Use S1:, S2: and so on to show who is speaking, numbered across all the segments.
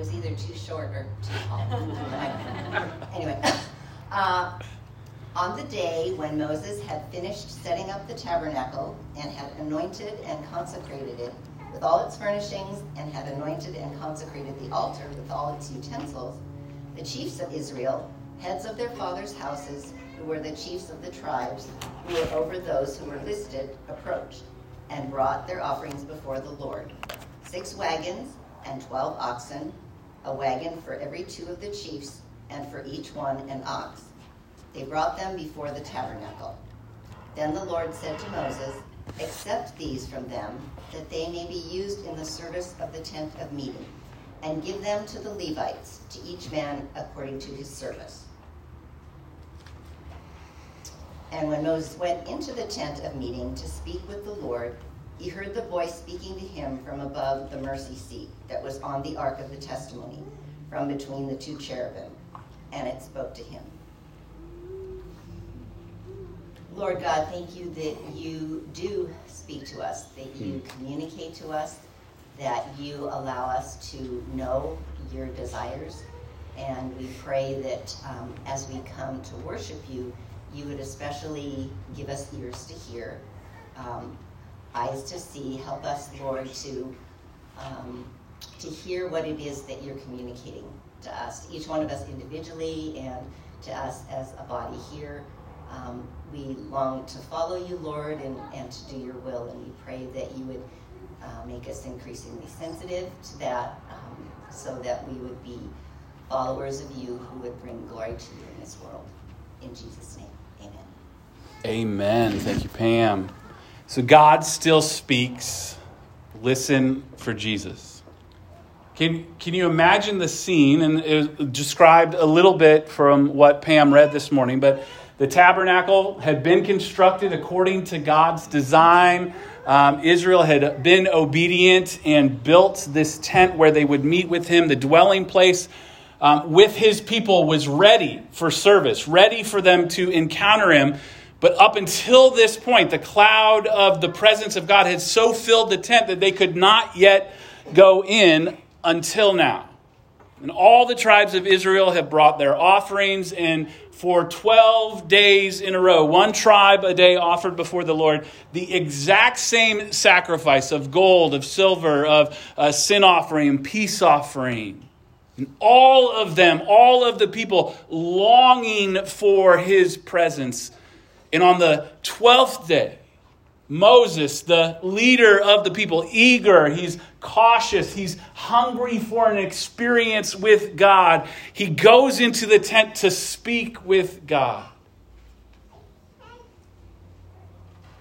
S1: was either too short or too tall. anyway, uh, on the day when Moses had finished setting up the tabernacle and had anointed and consecrated it with all its furnishings and had anointed and consecrated the altar with all its utensils, the chiefs of Israel, heads of their fathers' houses, who were the chiefs of the tribes, who were over those who were listed, approached and brought their offerings before the Lord six wagons and twelve oxen, a wagon for every two of the chiefs, and for each one an ox. They brought them before the tabernacle. Then the Lord said to Moses, Accept these from them, that they may be used in the service of the tent of meeting, and give them to the Levites, to each man according to his service. And when Moses went into the tent of meeting to speak with the Lord, he heard the voice speaking to him from above the mercy seat that was on the ark of the testimony, from between the two cherubim, and it spoke to him. Lord God, thank you that you do speak to us, that you hmm. communicate to us, that you allow us to know your desires. And we pray that um, as we come to worship you, you would especially give us ears to hear, um, eyes to see. Help us, Lord, to um, to hear what it is that you're communicating to us, each one of us individually, and to us as a body here. Um, we long to follow you, Lord, and, and to do your will, and we pray that you would uh, make us increasingly sensitive to that um, so that we would be followers of you who would bring glory to you in this world. In Jesus' name, amen.
S2: Amen. Thank you, Pam. So God still speaks. Listen for Jesus. Can, can you imagine the scene? And it was described a little bit from what Pam read this morning, but the tabernacle had been constructed according to God's design. Um, Israel had been obedient and built this tent where they would meet with him. The dwelling place um, with his people was ready for service, ready for them to encounter him. But up until this point, the cloud of the presence of God had so filled the tent that they could not yet go in until now. And all the tribes of Israel have brought their offerings, and for 12 days in a row, one tribe a day offered before the Lord the exact same sacrifice of gold, of silver, of a sin offering, peace offering. And all of them, all of the people longing for his presence. And on the 12th day, Moses, the leader of the people, eager, he's cautious, he's hungry for an experience with God. He goes into the tent to speak with God.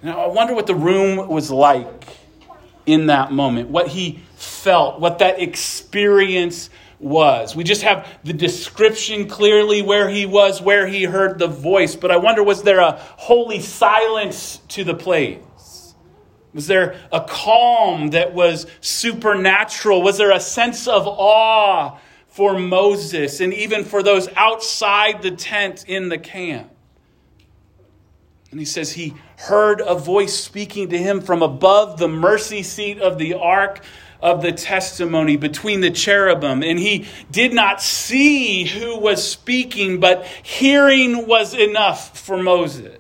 S2: Now, I wonder what the room was like in that moment, what he felt, what that experience was. We just have the description clearly where he was, where he heard the voice, but I wonder was there a holy silence to the place? Was there a calm that was supernatural? Was there a sense of awe for Moses and even for those outside the tent in the camp? And he says he heard a voice speaking to him from above the mercy seat of the ark of the testimony between the cherubim. And he did not see who was speaking, but hearing was enough for Moses.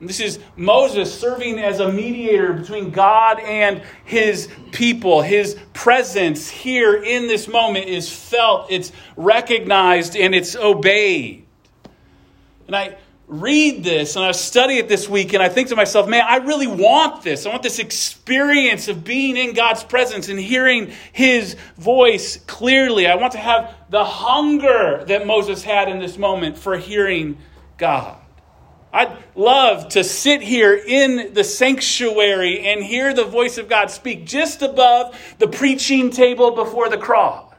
S2: This is Moses serving as a mediator between God and his people. His presence here in this moment is felt, it's recognized, and it's obeyed. And I read this and I study it this week, and I think to myself, man, I really want this. I want this experience of being in God's presence and hearing his voice clearly. I want to have the hunger that Moses had in this moment for hearing God. I'd love to sit here in the sanctuary and hear the voice of God speak just above the preaching table before the cross.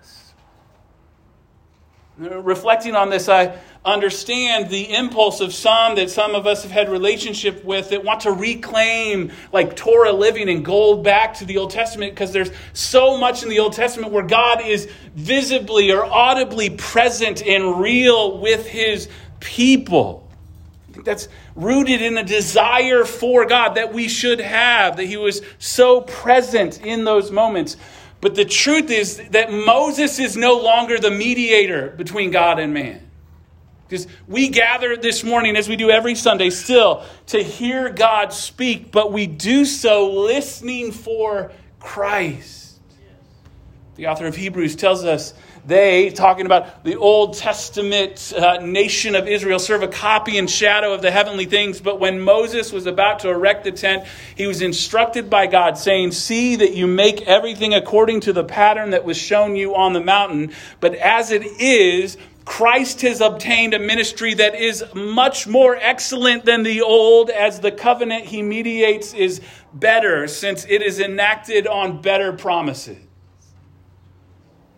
S2: Reflecting on this, I understand the impulse of some that some of us have had relationship with that want to reclaim like Torah living and gold back to the Old Testament because there's so much in the Old Testament where God is visibly or audibly present and real with his people. I think that's rooted in a desire for God that we should have, that He was so present in those moments. But the truth is that Moses is no longer the mediator between God and man. Because we gather this morning, as we do every Sunday, still to hear God speak, but we do so listening for Christ. The author of Hebrews tells us they, talking about the Old Testament uh, nation of Israel, serve a copy and shadow of the heavenly things. But when Moses was about to erect the tent, he was instructed by God, saying, See that you make everything according to the pattern that was shown you on the mountain. But as it is, Christ has obtained a ministry that is much more excellent than the old, as the covenant he mediates is better, since it is enacted on better promises.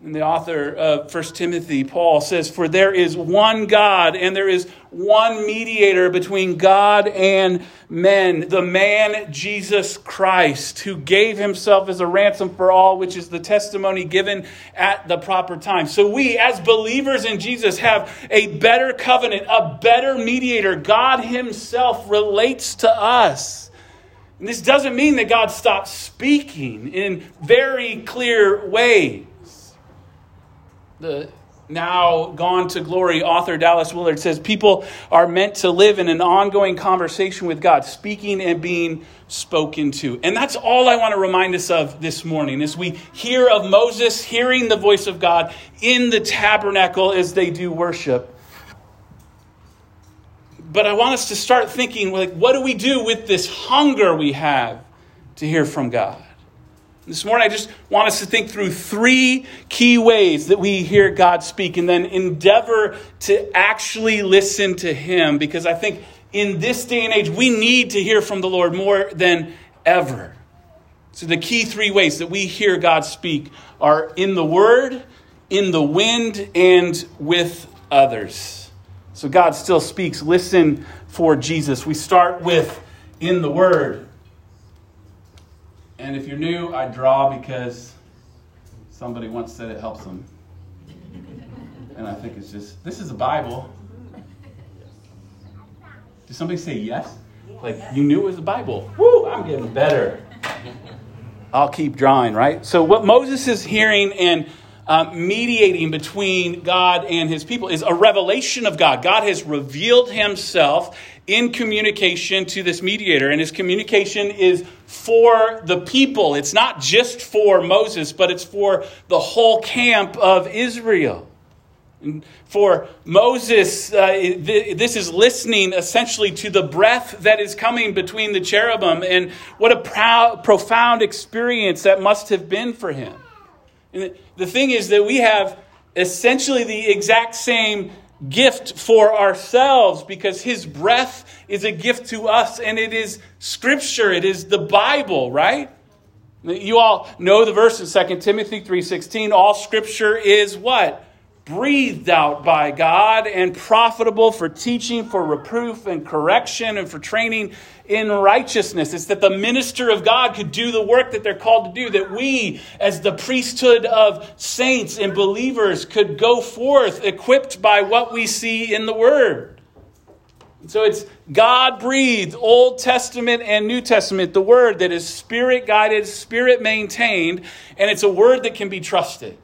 S2: And the author of 1 Timothy, Paul, says, For there is one God, and there is one mediator between God and men, the man Jesus Christ, who gave himself as a ransom for all, which is the testimony given at the proper time. So we, as believers in Jesus, have a better covenant, a better mediator. God himself relates to us. And this doesn't mean that God stops speaking in very clear ways the now gone to glory author Dallas Willard says people are meant to live in an ongoing conversation with God, speaking and being spoken to. And that's all I want to remind us of this morning as we hear of Moses hearing the voice of God in the tabernacle as they do worship. But I want us to start thinking like what do we do with this hunger we have to hear from God? This morning, I just want us to think through three key ways that we hear God speak and then endeavor to actually listen to Him because I think in this day and age, we need to hear from the Lord more than ever. So, the key three ways that we hear God speak are in the Word, in the wind, and with others. So, God still speaks. Listen for Jesus. We start with in the Word. And if you're new, I draw because somebody once said it helps them. And I think it's just, this is a Bible. Did somebody say yes? Like, you knew it was a Bible. Woo, I'm getting better. I'll keep drawing, right? So, what Moses is hearing and uh, mediating between God and his people is a revelation of God. God has revealed himself in communication to this mediator, and his communication is for the people. It's not just for Moses, but it's for the whole camp of Israel. And for Moses, uh, this is listening essentially to the breath that is coming between the cherubim, and what a profound experience that must have been for him. And the thing is that we have essentially the exact same gift for ourselves because his breath is a gift to us and it is scripture it is the bible right? You all know the verse in 2 timothy 3.16 all scripture is what? Breathed out by God and profitable for teaching, for reproof and correction, and for training in righteousness. It's that the minister of God could do the work that they're called to do, that we, as the priesthood of saints and believers, could go forth equipped by what we see in the Word. So it's God breathed, Old Testament and New Testament, the Word that is spirit guided, spirit maintained, and it's a word that can be trusted.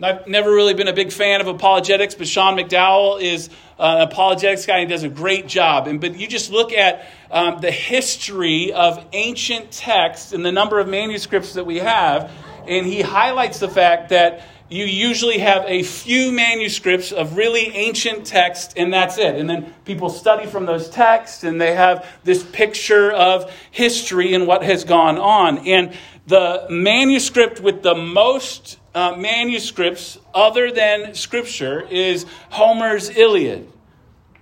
S2: I've never really been a big fan of apologetics, but Sean McDowell is an apologetics guy and does a great job. And but you just look at um, the history of ancient texts and the number of manuscripts that we have, and he highlights the fact that you usually have a few manuscripts of really ancient text, and that's it. And then people study from those texts, and they have this picture of history and what has gone on. And the manuscript with the most uh, manuscripts other than Scripture is Homer's Iliad.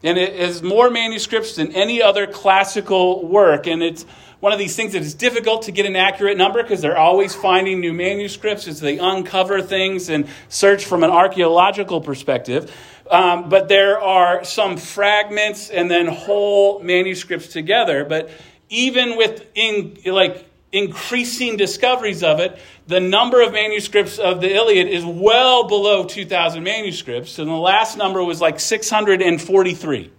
S2: And it has more manuscripts than any other classical work. And it's one of these things that is difficult to get an accurate number because they're always finding new manuscripts as they uncover things and search from an archaeological perspective. Um, but there are some fragments and then whole manuscripts together. But even with in, like increasing discoveries of it, the number of manuscripts of the Iliad is well below 2,000 manuscripts. And the last number was like 643.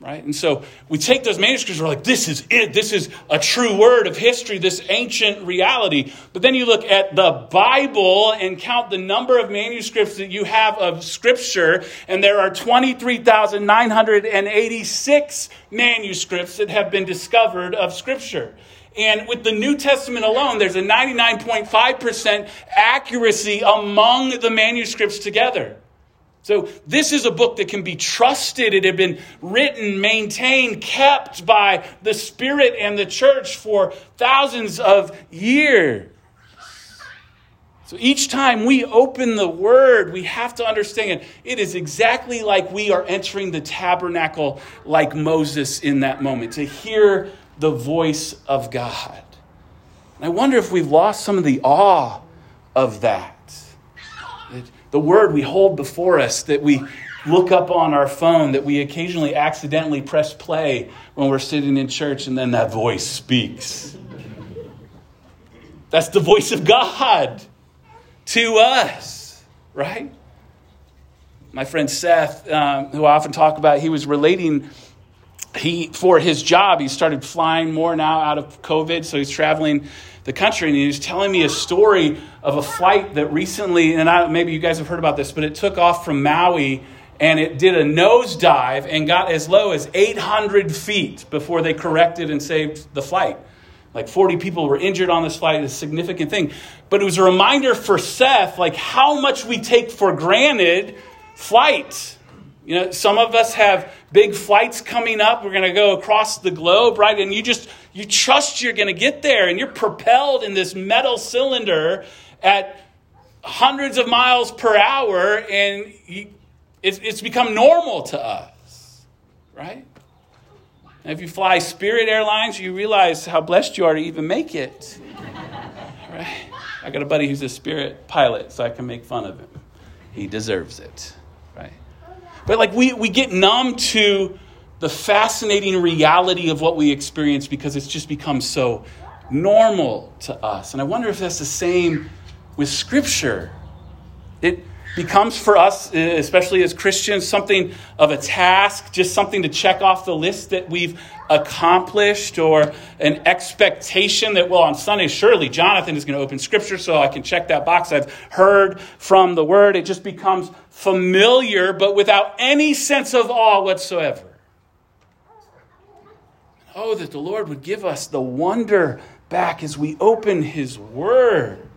S2: right? And so we take those manuscripts, we're like, this is it. This is a true word of history, this ancient reality. But then you look at the Bible and count the number of manuscripts that you have of Scripture, and there are 23,986 manuscripts that have been discovered of Scripture. And with the New Testament alone, there's a 99.5% accuracy among the manuscripts together. So, this is a book that can be trusted. It had been written, maintained, kept by the Spirit and the church for thousands of years. So, each time we open the Word, we have to understand it is exactly like we are entering the tabernacle like Moses in that moment, to hear the voice of God. And I wonder if we've lost some of the awe of that the word we hold before us, that we look up on our phone, that we occasionally accidentally press play when we're sitting in church, and then that voice speaks. That's the voice of God to us, right? My friend Seth, um, who I often talk about, he was relating. He for his job, he started flying more now out of COVID, so he's traveling the country, and he was telling me a story of a flight that recently, and I, maybe you guys have heard about this, but it took off from Maui and it did a nosedive and got as low as 800 feet before they corrected and saved the flight. Like 40 people were injured on this flight, a significant thing. But it was a reminder for Seth, like how much we take for granted flight. You know, some of us have big flights coming up. We're going to go across the globe, right? And you just you trust you're going to get there, and you're propelled in this metal cylinder at hundreds of miles per hour, and you, it's, it's become normal to us, right? And if you fly Spirit Airlines, you realize how blessed you are to even make it. right? I got a buddy who's a Spirit pilot, so I can make fun of him. He deserves it. But like we, we get numb to the fascinating reality of what we experience because it's just become so normal to us. And I wonder if that's the same with Scripture. It becomes for us, uh, especially as Christians, something of a task, just something to check off the list that we've accomplished, or an expectation that, well, on Sunday, surely Jonathan is going to open Scripture so I can check that box. I've heard from the Word. It just becomes familiar, but without any sense of awe whatsoever. Oh, that the Lord would give us the wonder back as we open His Word.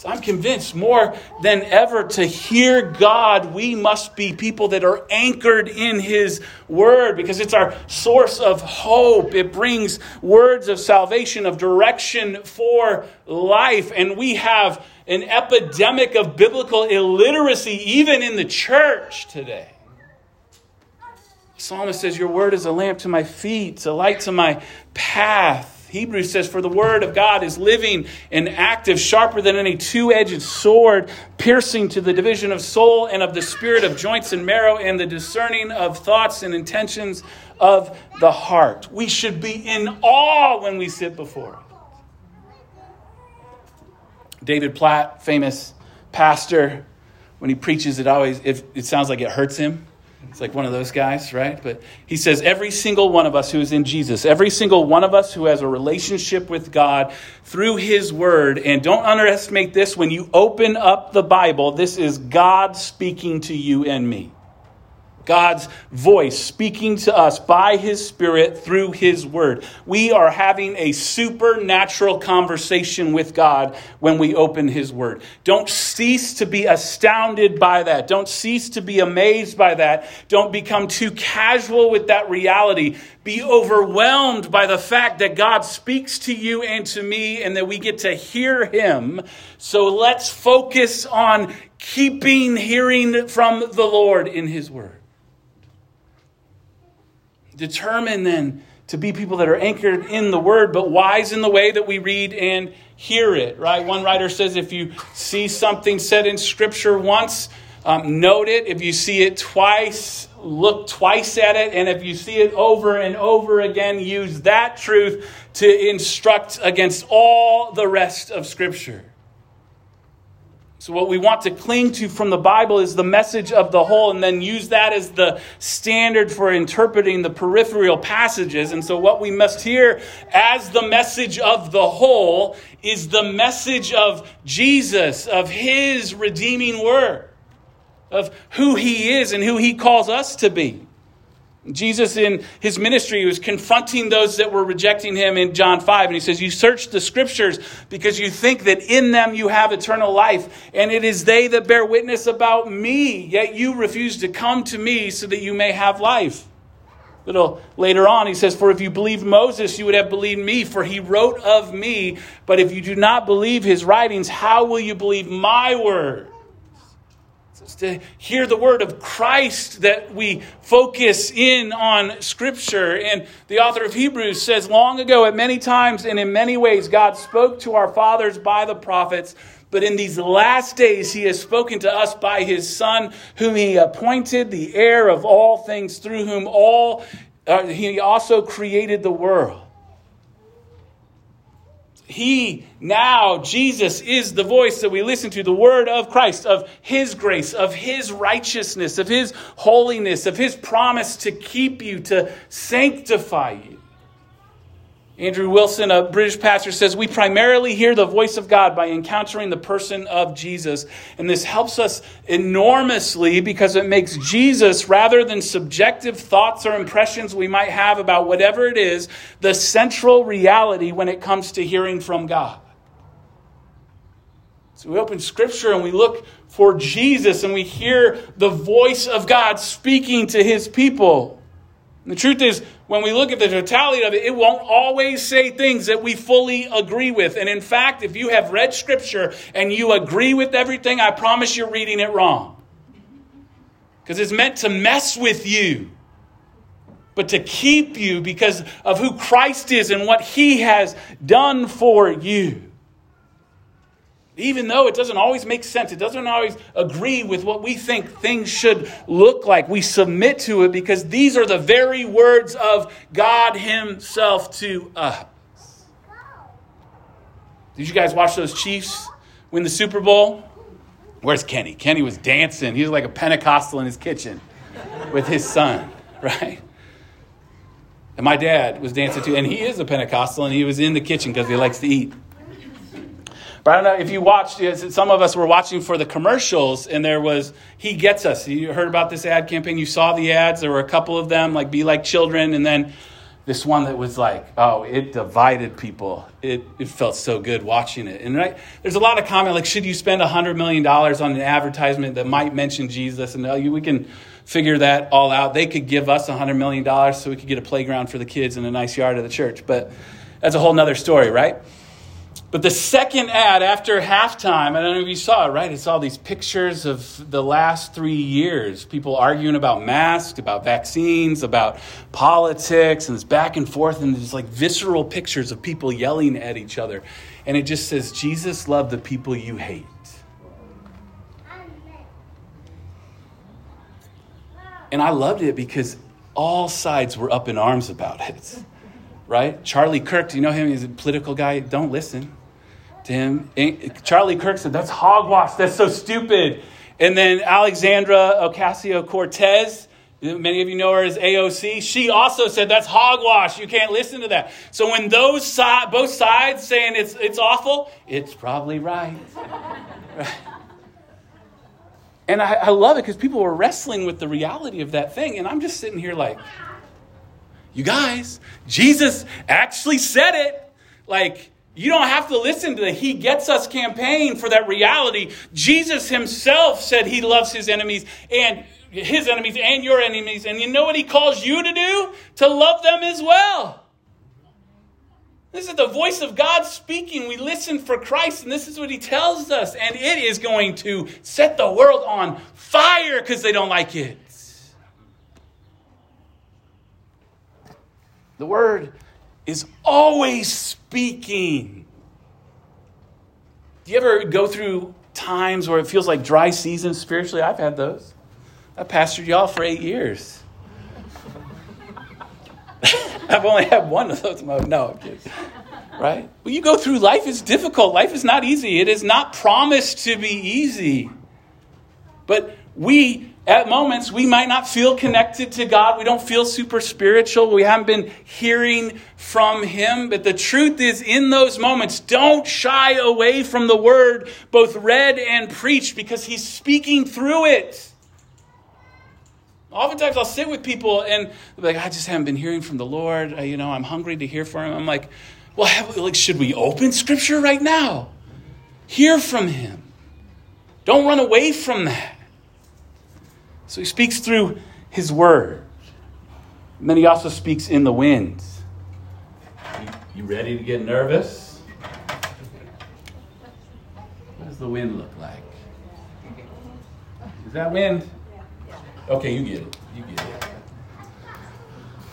S2: So I'm convinced more than ever to hear God, we must be people that are anchored in His Word because it's our source of hope. It brings words of salvation, of direction for life. And we have an epidemic of biblical illiteracy, even in the church today. The psalmist says, Your word is a lamp to my feet, a light to my path. Hebrews says, For the word of God is living and active, sharper than any two edged sword, piercing to the division of soul and of the spirit of joints and marrow, and the discerning of thoughts and intentions of the heart. We should be in awe when we sit before it. David Platt, famous pastor, when he preaches, it always it, it sounds like it hurts him. It's like one of those guys, right? But he says every single one of us who is in Jesus, every single one of us who has a relationship with God through his word, and don't underestimate this when you open up the Bible, this is God speaking to you and me. God's voice speaking to us by His Spirit through His Word. We are having a supernatural conversation with God when we open His Word. Don't cease to be astounded by that. Don't cease to be amazed by that. Don't become too casual with that reality. Be overwhelmed by the fact that God speaks to you and to me and that we get to hear Him. So let's focus on keeping hearing from the Lord in His Word determined then to be people that are anchored in the word, but wise in the way that we read and hear it, right? One writer says if you see something said in scripture once, um, note it. If you see it twice, look twice at it. And if you see it over and over again, use that truth to instruct against all the rest of scripture. So, what we want to cling to from the Bible is the message of the whole, and then use that as the standard for interpreting the peripheral passages. And so, what we must hear as the message of the whole is the message of Jesus, of His redeeming word, of who He is and who He calls us to be. Jesus, in his ministry, was confronting those that were rejecting him in John 5. And he says, You search the scriptures because you think that in them you have eternal life, and it is they that bear witness about me. Yet you refuse to come to me so that you may have life. A little later on, he says, For if you believed Moses, you would have believed me, for he wrote of me. But if you do not believe his writings, how will you believe my word? To hear the word of Christ that we focus in on Scripture. And the author of Hebrews says, Long ago, at many times and in many ways, God spoke to our fathers by the prophets. But in these last days, he has spoken to us by his Son, whom he appointed the heir of all things, through whom all uh, he also created the world. He, now, Jesus is the voice that we listen to, the word of Christ, of His grace, of His righteousness, of His holiness, of His promise to keep you, to sanctify you. Andrew Wilson, a British pastor, says we primarily hear the voice of God by encountering the person of Jesus. And this helps us enormously because it makes Jesus, rather than subjective thoughts or impressions we might have about whatever it is, the central reality when it comes to hearing from God. So we open Scripture and we look for Jesus and we hear the voice of God speaking to his people. And the truth is, when we look at the totality of it, it won't always say things that we fully agree with. And in fact, if you have read Scripture and you agree with everything, I promise you're reading it wrong. Because it's meant to mess with you, but to keep you because of who Christ is and what He has done for you. Even though it doesn't always make sense, it doesn't always agree with what we think things should look like, we submit to it because these are the very words of God Himself to us. Did you guys watch those Chiefs win the Super Bowl? Where's Kenny? Kenny was dancing. He was like a Pentecostal in his kitchen with his son, right? And my dad was dancing too. And he is a Pentecostal, and he was in the kitchen because he likes to eat. But I don't know if you watched, some of us were watching for the commercials, and there was He Gets Us. You heard about this ad campaign, you saw the ads, there were a couple of them, like Be Like Children, and then this one that was like, oh, it divided people. It, it felt so good watching it. And right, there's a lot of comment like, should you spend $100 million on an advertisement that might mention Jesus? And uh, we can figure that all out. They could give us $100 million so we could get a playground for the kids in a nice yard of the church. But that's a whole nother story, right? But the second ad after halftime, I don't know if you saw it, right? It's all these pictures of the last three years. People arguing about masks, about vaccines, about politics, and it's back and forth, and there's like visceral pictures of people yelling at each other. And it just says, Jesus loved the people you hate. And I loved it because all sides were up in arms about it right? Charlie Kirk, do you know him? He's a political guy. Don't listen him. Charlie Kirk said, That's hogwash. That's so stupid. And then Alexandra Ocasio Cortez, many of you know her as AOC, she also said, That's hogwash. You can't listen to that. So when those both sides saying it's, it's awful, it's probably right. right? And I, I love it because people were wrestling with the reality of that thing. And I'm just sitting here like, you guys, Jesus actually said it. Like, you don't have to listen to the He Gets Us campaign for that reality. Jesus himself said he loves his enemies and his enemies and your enemies. And you know what he calls you to do? To love them as well. This is the voice of God speaking. We listen for Christ, and this is what he tells us. And it is going to set the world on fire because they don't like it. The word is always speaking. Do you ever go through times where it feels like dry seasons spiritually? I've had those. I pastored y'all for eight years. I've only had one of those. No, right? When you go through life, it's difficult. Life is not easy. It is not promised to be easy. But we, at moments, we might not feel connected to God. We don't feel super spiritual. We haven't been hearing from Him. But the truth is, in those moments, don't shy away from the word, both read and preached, because He's speaking through it. Oftentimes I'll sit with people and like, I just haven't been hearing from the Lord. you know, I'm hungry to hear from Him. I'm like, well, have, like, should we open Scripture right now? Hear from Him. Don't run away from that. So He speaks through His Word. And then He also speaks in the wind. You, you ready to get nervous? What does the wind look like? Is that wind? Okay, you get it. You get it.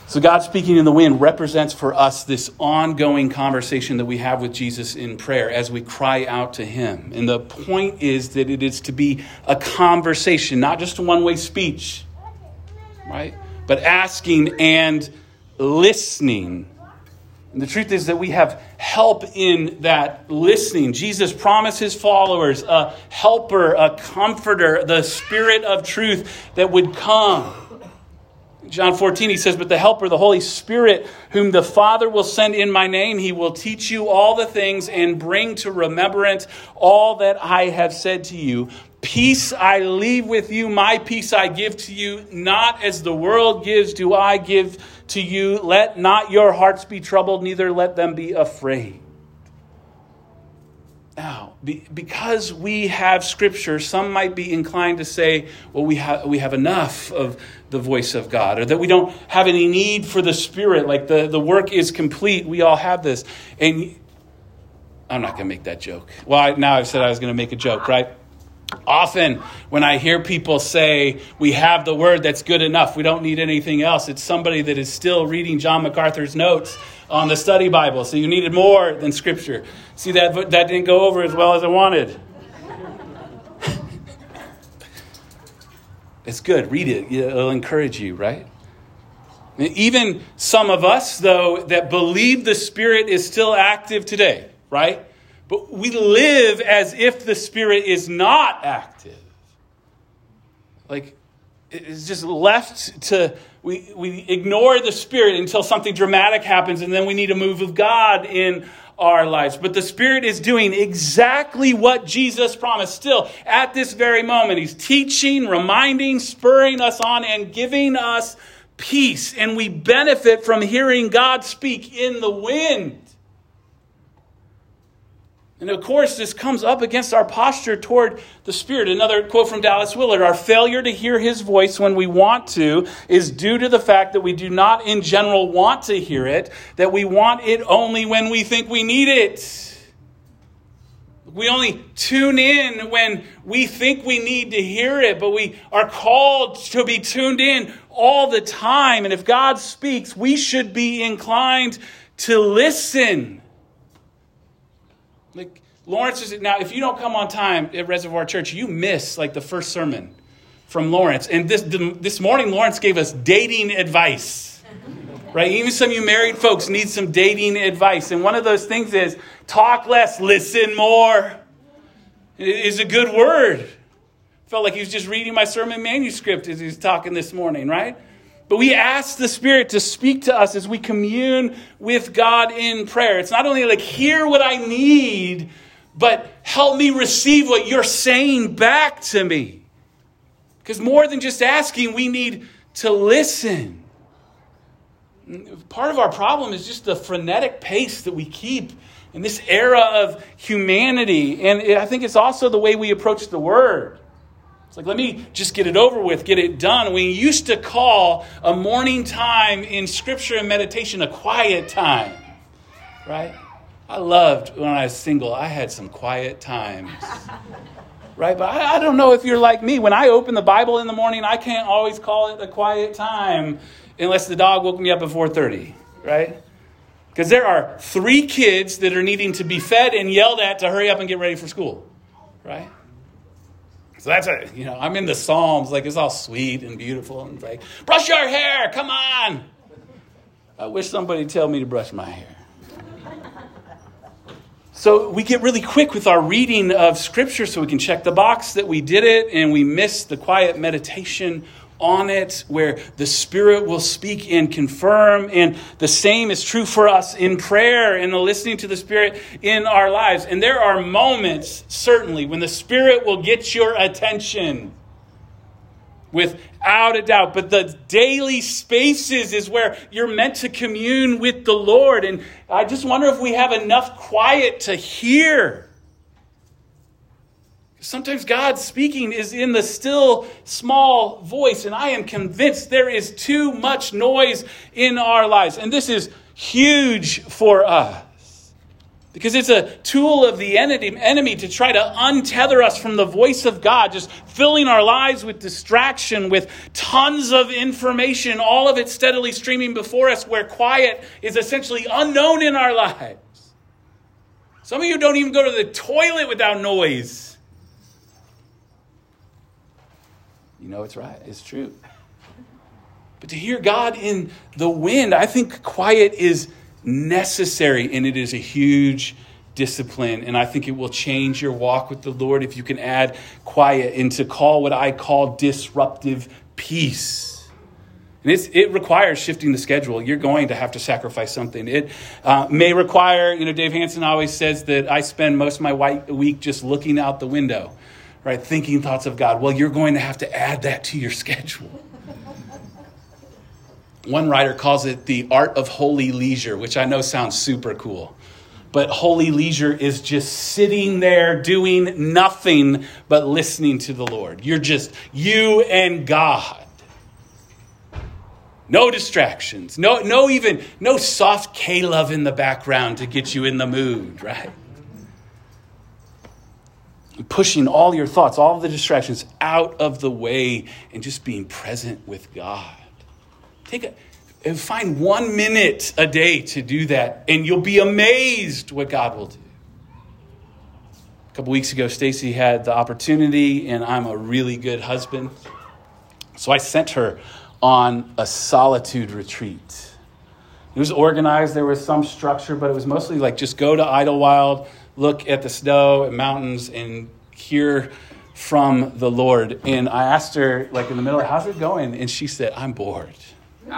S2: So, God speaking in the wind represents for us this ongoing conversation that we have with Jesus in prayer as we cry out to Him. And the point is that it is to be a conversation, not just a one way speech, right? But asking and listening. And the truth is that we have help in that listening. Jesus promised his followers a helper, a comforter, the spirit of truth that would come. John 14, he says, But the Helper, the Holy Spirit, whom the Father will send in my name, he will teach you all the things and bring to remembrance all that I have said to you. Peace I leave with you, my peace I give to you. Not as the world gives, do I give to you. Let not your hearts be troubled, neither let them be afraid. Now, because we have Scripture, some might be inclined to say, well, we have, we have enough of the voice of God, or that we don't have any need for the Spirit, like the, the work is complete. We all have this. And I'm not going to make that joke. Well, I, now I've said I was going to make a joke, right? Often, when I hear people say, we have the word that's good enough, we don't need anything else, it's somebody that is still reading John MacArthur's notes on the study Bible. So you needed more than Scripture. See, that, that didn't go over as well as I wanted. it's good. Read it, it'll encourage you, right? Even some of us, though, that believe the Spirit is still active today, right? But we live as if the Spirit is not active. Like, it's just left to we, we ignore the spirit until something dramatic happens and then we need a move of god in our lives. But the spirit is doing exactly what jesus promised. Still at this very moment he's teaching reminding spurring us on and giving us peace. And we benefit from hearing god speak in the wind and of course, this comes up against our posture toward the Spirit. Another quote from Dallas Willard Our failure to hear His voice when we want to is due to the fact that we do not, in general, want to hear it, that we want it only when we think we need it. We only tune in when we think we need to hear it, but we are called to be tuned in all the time. And if God speaks, we should be inclined to listen. Like Lawrence is now. If you don't come on time at Reservoir Church, you miss like the first sermon from Lawrence. And this this morning, Lawrence gave us dating advice. Right? Even some of you married folks need some dating advice. And one of those things is talk less, listen more. Is a good word. Felt like he was just reading my sermon manuscript as he was talking this morning, right? But we ask the Spirit to speak to us as we commune with God in prayer. It's not only like, hear what I need, but help me receive what you're saying back to me. Because more than just asking, we need to listen. Part of our problem is just the frenetic pace that we keep in this era of humanity. And I think it's also the way we approach the Word. Like, let me just get it over with, get it done. We used to call a morning time in scripture and meditation a quiet time, right? I loved when I was single, I had some quiet times. right? But I, I, don't know if you're like me. When I open the Bible in the morning, I can't always call it a quiet time unless the dog woke me up at 4:30, right? Because there are three kids that are needing to be fed and yelled at to hurry up and get ready for school, right? So that's a, you know, I'm in the Psalms, like it's all sweet and beautiful and like, brush your hair, come on. I wish somebody tell me to brush my hair. So we get really quick with our reading of Scripture so we can check the box that we did it and we miss the quiet meditation on it where the Spirit will speak and confirm. And the same is true for us in prayer and the listening to the Spirit in our lives. And there are moments, certainly, when the Spirit will get your attention without a doubt. But the daily spaces is where you're meant to commune with the Lord. And I just wonder if we have enough quiet to hear. Sometimes God's speaking is in the still small voice, and I am convinced there is too much noise in our lives. And this is huge for us. Because it's a tool of the enemy to try to untether us from the voice of God, just filling our lives with distraction, with tons of information, all of it steadily streaming before us, where quiet is essentially unknown in our lives. Some of you don't even go to the toilet without noise. You know it's right, it's true. But to hear God in the wind, I think quiet is necessary and it is a huge discipline. And I think it will change your walk with the Lord if you can add quiet and to call what I call disruptive peace. And it requires shifting the schedule. You're going to have to sacrifice something. It uh, may require, you know, Dave Hanson always says that I spend most of my week just looking out the window, right? Thinking thoughts of God. Well, you're going to have to add that to your schedule. One writer calls it the art of holy leisure, which I know sounds super cool. But holy leisure is just sitting there doing nothing but listening to the Lord. You're just you and God. No distractions. No, no even no soft K love in the background to get you in the mood, right? Pushing all your thoughts, all the distractions out of the way and just being present with God. Take a and find one minute a day to do that, and you'll be amazed what God will do. A couple weeks ago, Stacy had the opportunity, and I'm a really good husband. So I sent her on a solitude retreat. It was organized, there was some structure, but it was mostly like just go to Idyllwild, look at the snow and mountains, and hear from the Lord. And I asked her, like in the middle, how's it going? And she said, I'm bored.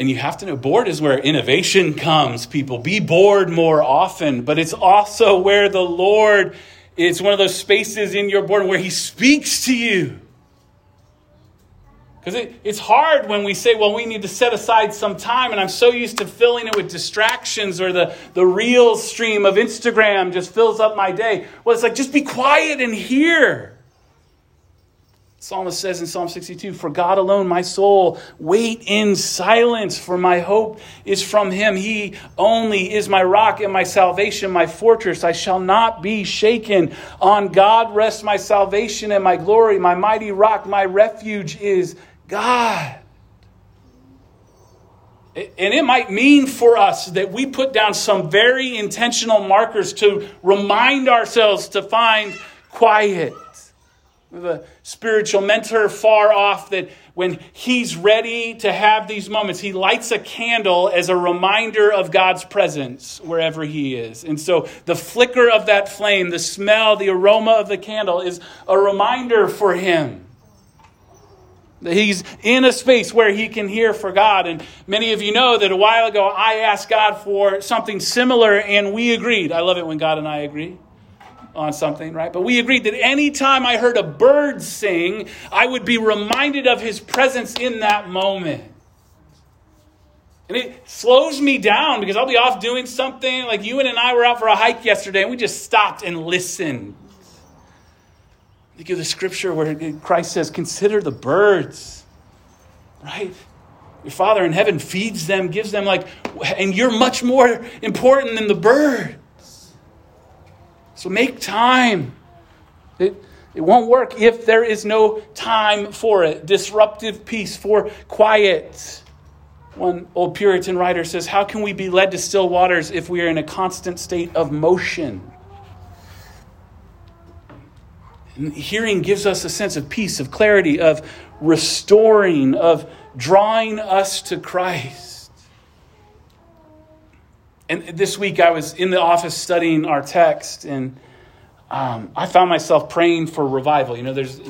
S2: And you have to know, bored is where innovation comes, people. Be bored more often, but it's also where the Lord, it's one of those spaces in your boredom where He speaks to you. Because it, it's hard when we say, well, we need to set aside some time, and I'm so used to filling it with distractions or the, the real stream of Instagram just fills up my day. Well, it's like, just be quiet and hear. Psalmist says in Psalm 62 For God alone, my soul, wait in silence, for my hope is from him. He only is my rock and my salvation, my fortress. I shall not be shaken. On God rests my salvation and my glory. My mighty rock, my refuge is God. And it might mean for us that we put down some very intentional markers to remind ourselves to find quiet a spiritual mentor far off that when he's ready to have these moments, he lights a candle as a reminder of God's presence wherever he is. And so the flicker of that flame, the smell, the aroma of the candle is a reminder for him. That he's in a space where he can hear for God. And many of you know that a while ago I asked God for something similar and we agreed. I love it when God and I agree on something, right? But we agreed that anytime I heard a bird sing, I would be reminded of his presence in that moment. And it slows me down because I'll be off doing something. Like you and I were out for a hike yesterday and we just stopped and listened. Think of the scripture where Christ says, Consider the birds, right? Your Father in heaven feeds them, gives them like, and you're much more important than the bird. So make time. It, it won't work if there is no time for it. Disruptive peace for quiet. One old Puritan writer says, How can we be led to still waters if we are in a constant state of motion? And hearing gives us a sense of peace, of clarity, of restoring, of drawing us to Christ. And this week I was in the office studying our text, and um, I found myself praying for revival. You know, there's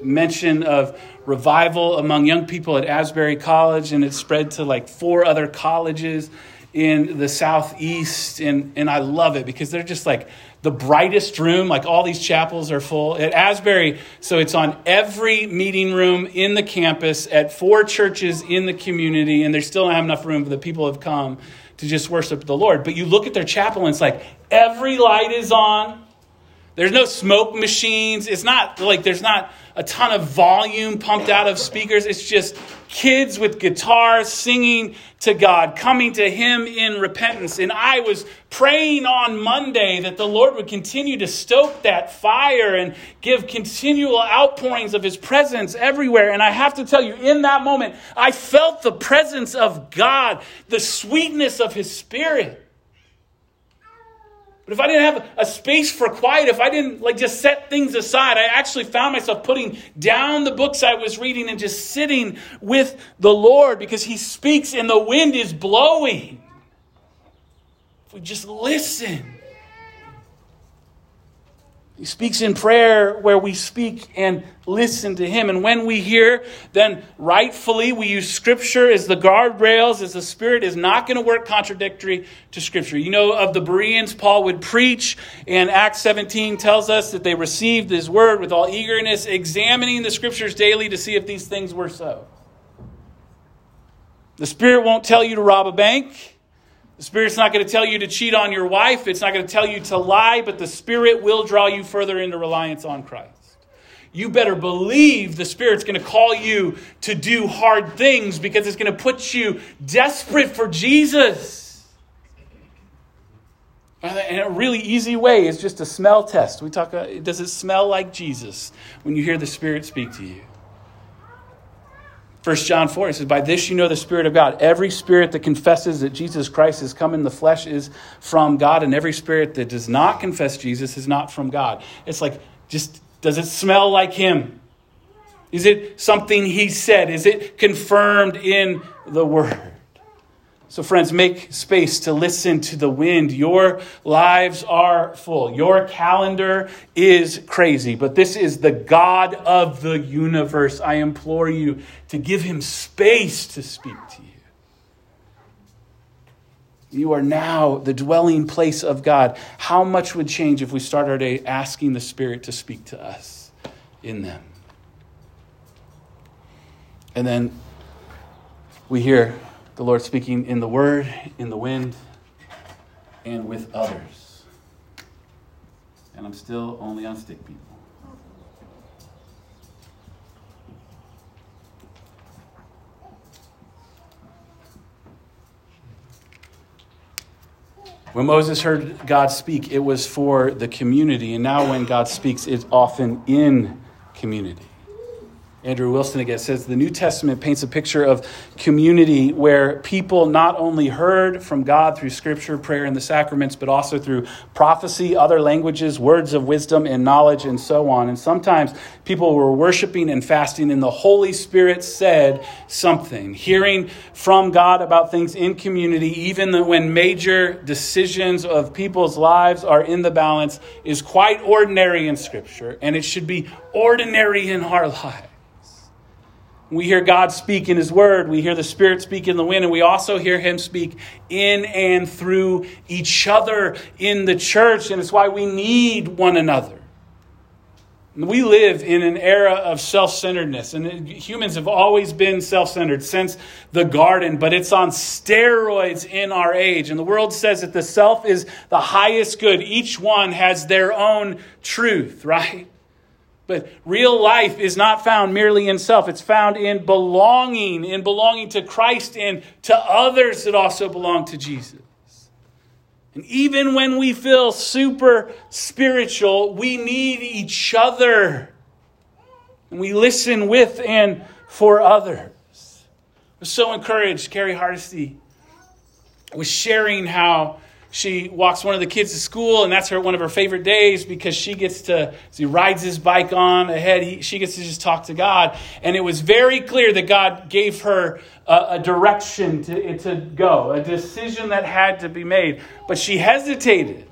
S2: mention of revival among young people at Asbury College, and it spread to like four other colleges in the southeast. And, and I love it because they're just like the brightest room. Like all these chapels are full. At Asbury, so it's on every meeting room in the campus at four churches in the community, and they still don't have enough room, for the people have come to just worship the Lord. But you look at their chapel, and it's like every light is on. There's no smoke machines. It's not like there's not a ton of volume pumped out of speakers. It's just kids with guitars singing to God, coming to Him in repentance. And I was praying on Monday that the Lord would continue to stoke that fire and give continual outpourings of His presence everywhere. And I have to tell you, in that moment, I felt the presence of God, the sweetness of His Spirit. But if I didn't have a space for quiet, if I didn't like just set things aside, I actually found myself putting down the books I was reading and just sitting with the Lord because He speaks and the wind is blowing. If we just listen, he speaks in prayer where we speak and listen to Him. And when we hear, then rightfully we use Scripture as the guardrails, as the Spirit is not going to work contradictory to Scripture. You know, of the Bereans, Paul would preach, and Acts 17 tells us that they received His word with all eagerness, examining the Scriptures daily to see if these things were so. The Spirit won't tell you to rob a bank. The Spirit's not going to tell you to cheat on your wife. It's not going to tell you to lie, but the Spirit will draw you further into reliance on Christ. You better believe the Spirit's going to call you to do hard things because it's going to put you desperate for Jesus. And a really easy way is just a smell test. We talk, uh, does it smell like Jesus when you hear the Spirit speak to you? 1 John 4, it says, By this you know the Spirit of God. Every spirit that confesses that Jesus Christ has come in the flesh is from God, and every spirit that does not confess Jesus is not from God. It's like, just does it smell like Him? Is it something He said? Is it confirmed in the Word? So, friends, make space to listen to the wind. Your lives are full. Your calendar is crazy, but this is the God of the universe. I implore you to give him space to speak to you. You are now the dwelling place of God. How much would change if we start our day asking the Spirit to speak to us in them? And then we hear the Lord speaking in the Word, in the wind, and with others. And I'm still only on stick people. When Moses heard God speak, it was for the community. And now, when God speaks, it's often in community. Andrew Wilson again says the New Testament paints a picture of community where people not only heard from God through scripture, prayer, and the sacraments, but also through prophecy, other languages, words of wisdom and knowledge, and so on. And sometimes people were worshiping and fasting, and the Holy Spirit said something, hearing from God about things in community, even when major decisions of people's lives are in the balance, is quite ordinary in scripture, and it should be ordinary in our lives. We hear God speak in His Word. We hear the Spirit speak in the wind. And we also hear Him speak in and through each other in the church. And it's why we need one another. We live in an era of self centeredness. And humans have always been self centered since the garden, but it's on steroids in our age. And the world says that the self is the highest good. Each one has their own truth, right? But real life is not found merely in self. It's found in belonging, in belonging to Christ and to others that also belong to Jesus. And even when we feel super spiritual, we need each other. And we listen with and for others. I was so encouraged. Carrie Hardesty was sharing how she walks one of the kids to school, and that's her one of her favorite days because she gets to, she rides his bike on ahead, he, she gets to just talk to God. And it was very clear that God gave her a, a direction to, to go, a decision that had to be made. But she hesitated.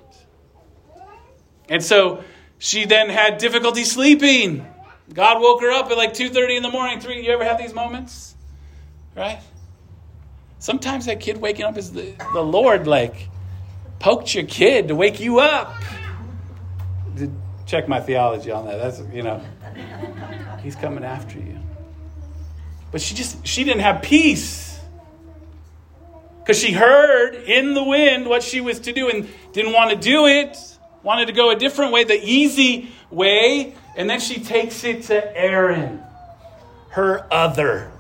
S2: And so she then had difficulty sleeping. God woke her up at like 2.30 in the morning. Three, you ever have these moments? Right? Sometimes that kid waking up is the, the Lord, like, poked your kid to wake you up. Check my theology on that. That's, you know, he's coming after you. But she just, she didn't have peace. Because she heard in the wind what she was to do and didn't want to do it, wanted to go a different way, the easy way. And then she takes it to Aaron, her other.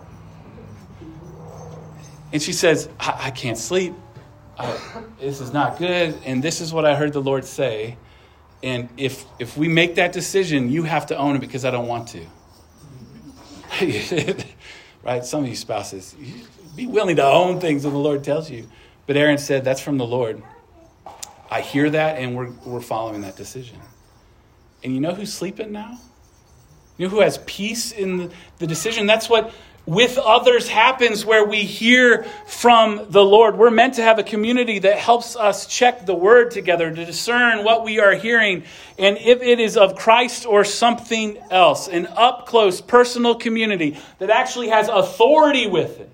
S2: And she says, I, I can't sleep this is not good, and this is what I heard the Lord say. And if if we make that decision, you have to own it because I don't want to. right? Some of you spouses, be willing to own things that the Lord tells you. But Aaron said, That's from the Lord. I hear that, and we're, we're following that decision. And you know who's sleeping now? You know who has peace in the, the decision? That's what with others happens where we hear from the Lord. We're meant to have a community that helps us check the word together to discern what we are hearing and if it is of Christ or something else. An up close personal community that actually has authority with it.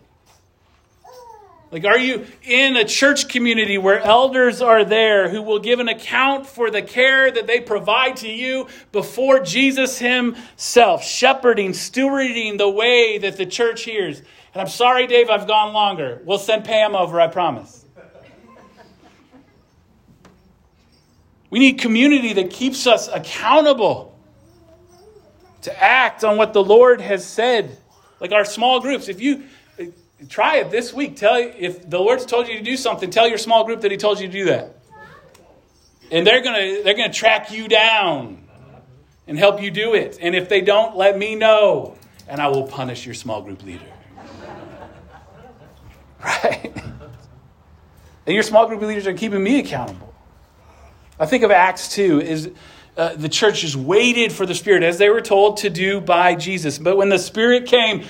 S2: Like, are you in a church community where elders are there who will give an account for the care that they provide to you before Jesus Himself, shepherding, stewarding the way that the church hears? And I'm sorry, Dave, I've gone longer. We'll send Pam over, I promise. We need community that keeps us accountable to act on what the Lord has said. Like our small groups. If you try it this week. Tell if the Lord's told you to do something, tell your small group that He told you to do that. And they're gonna they're gonna track you down and help you do it. And if they don't, let me know, and I will punish your small group leader. Right? And your small group leaders are keeping me accountable. I think of Acts 2 is uh, the church just waited for the Spirit as they were told to do by Jesus. But when the Spirit came,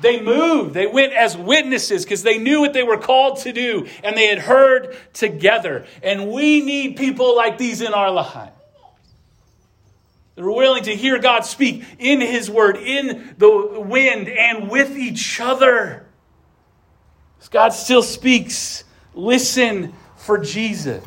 S2: they moved. They went as witnesses because they knew what they were called to do and they had heard together. And we need people like these in our lives. That are willing to hear God speak in His Word, in the wind, and with each other. As God still speaks. Listen for Jesus.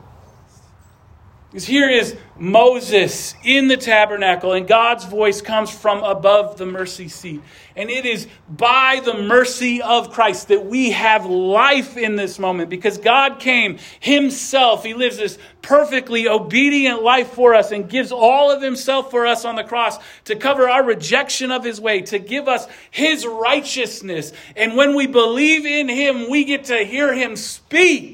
S2: Because here is Moses in the tabernacle, and God's voice comes from above the mercy seat. And it is by the mercy of Christ that we have life in this moment because God came Himself. He lives this perfectly obedient life for us and gives all of Himself for us on the cross to cover our rejection of His way, to give us His righteousness. And when we believe in Him, we get to hear Him speak.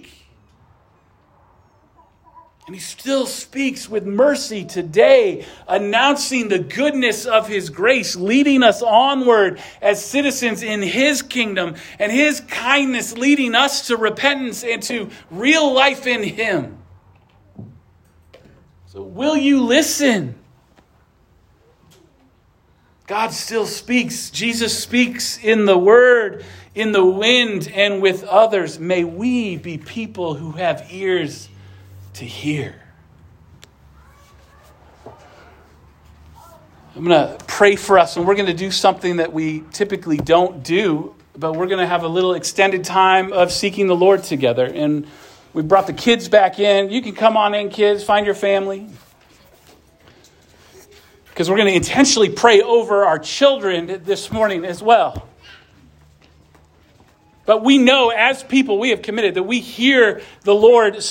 S2: And he still speaks with mercy today, announcing the goodness of his grace, leading us onward as citizens in his kingdom, and his kindness leading us to repentance and to real life in him. So, will you listen? God still speaks. Jesus speaks in the word, in the wind, and with others. May we be people who have ears to hear. I'm going to pray for us, and we're going to do something that we typically don't do, but we're going to have a little extended time of seeking the Lord together. And we brought the kids back in. You can come on in, kids, find your family. Because we're going to intentionally pray over our children this morning as well. But we know as people, we have committed that we hear the Lord